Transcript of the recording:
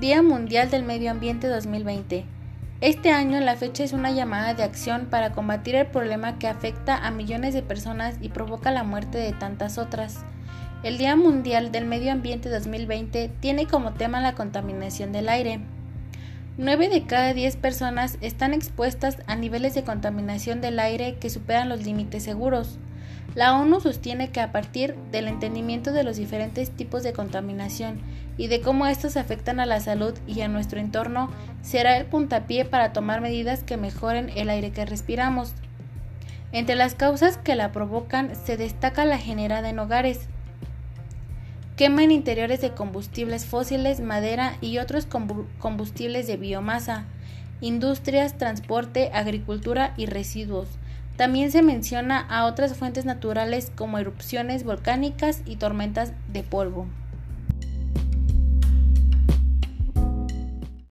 Día Mundial del Medio Ambiente 2020. Este año la fecha es una llamada de acción para combatir el problema que afecta a millones de personas y provoca la muerte de tantas otras. El Día Mundial del Medio Ambiente 2020 tiene como tema la contaminación del aire. 9 de cada 10 personas están expuestas a niveles de contaminación del aire que superan los límites seguros. La ONU sostiene que a partir del entendimiento de los diferentes tipos de contaminación y de cómo estos afectan a la salud y a nuestro entorno, será el puntapié para tomar medidas que mejoren el aire que respiramos. Entre las causas que la provocan se destaca la generada en hogares, quema en interiores de combustibles fósiles, madera y otros combustibles de biomasa, industrias, transporte, agricultura y residuos. También se menciona a otras fuentes naturales como erupciones volcánicas y tormentas de polvo.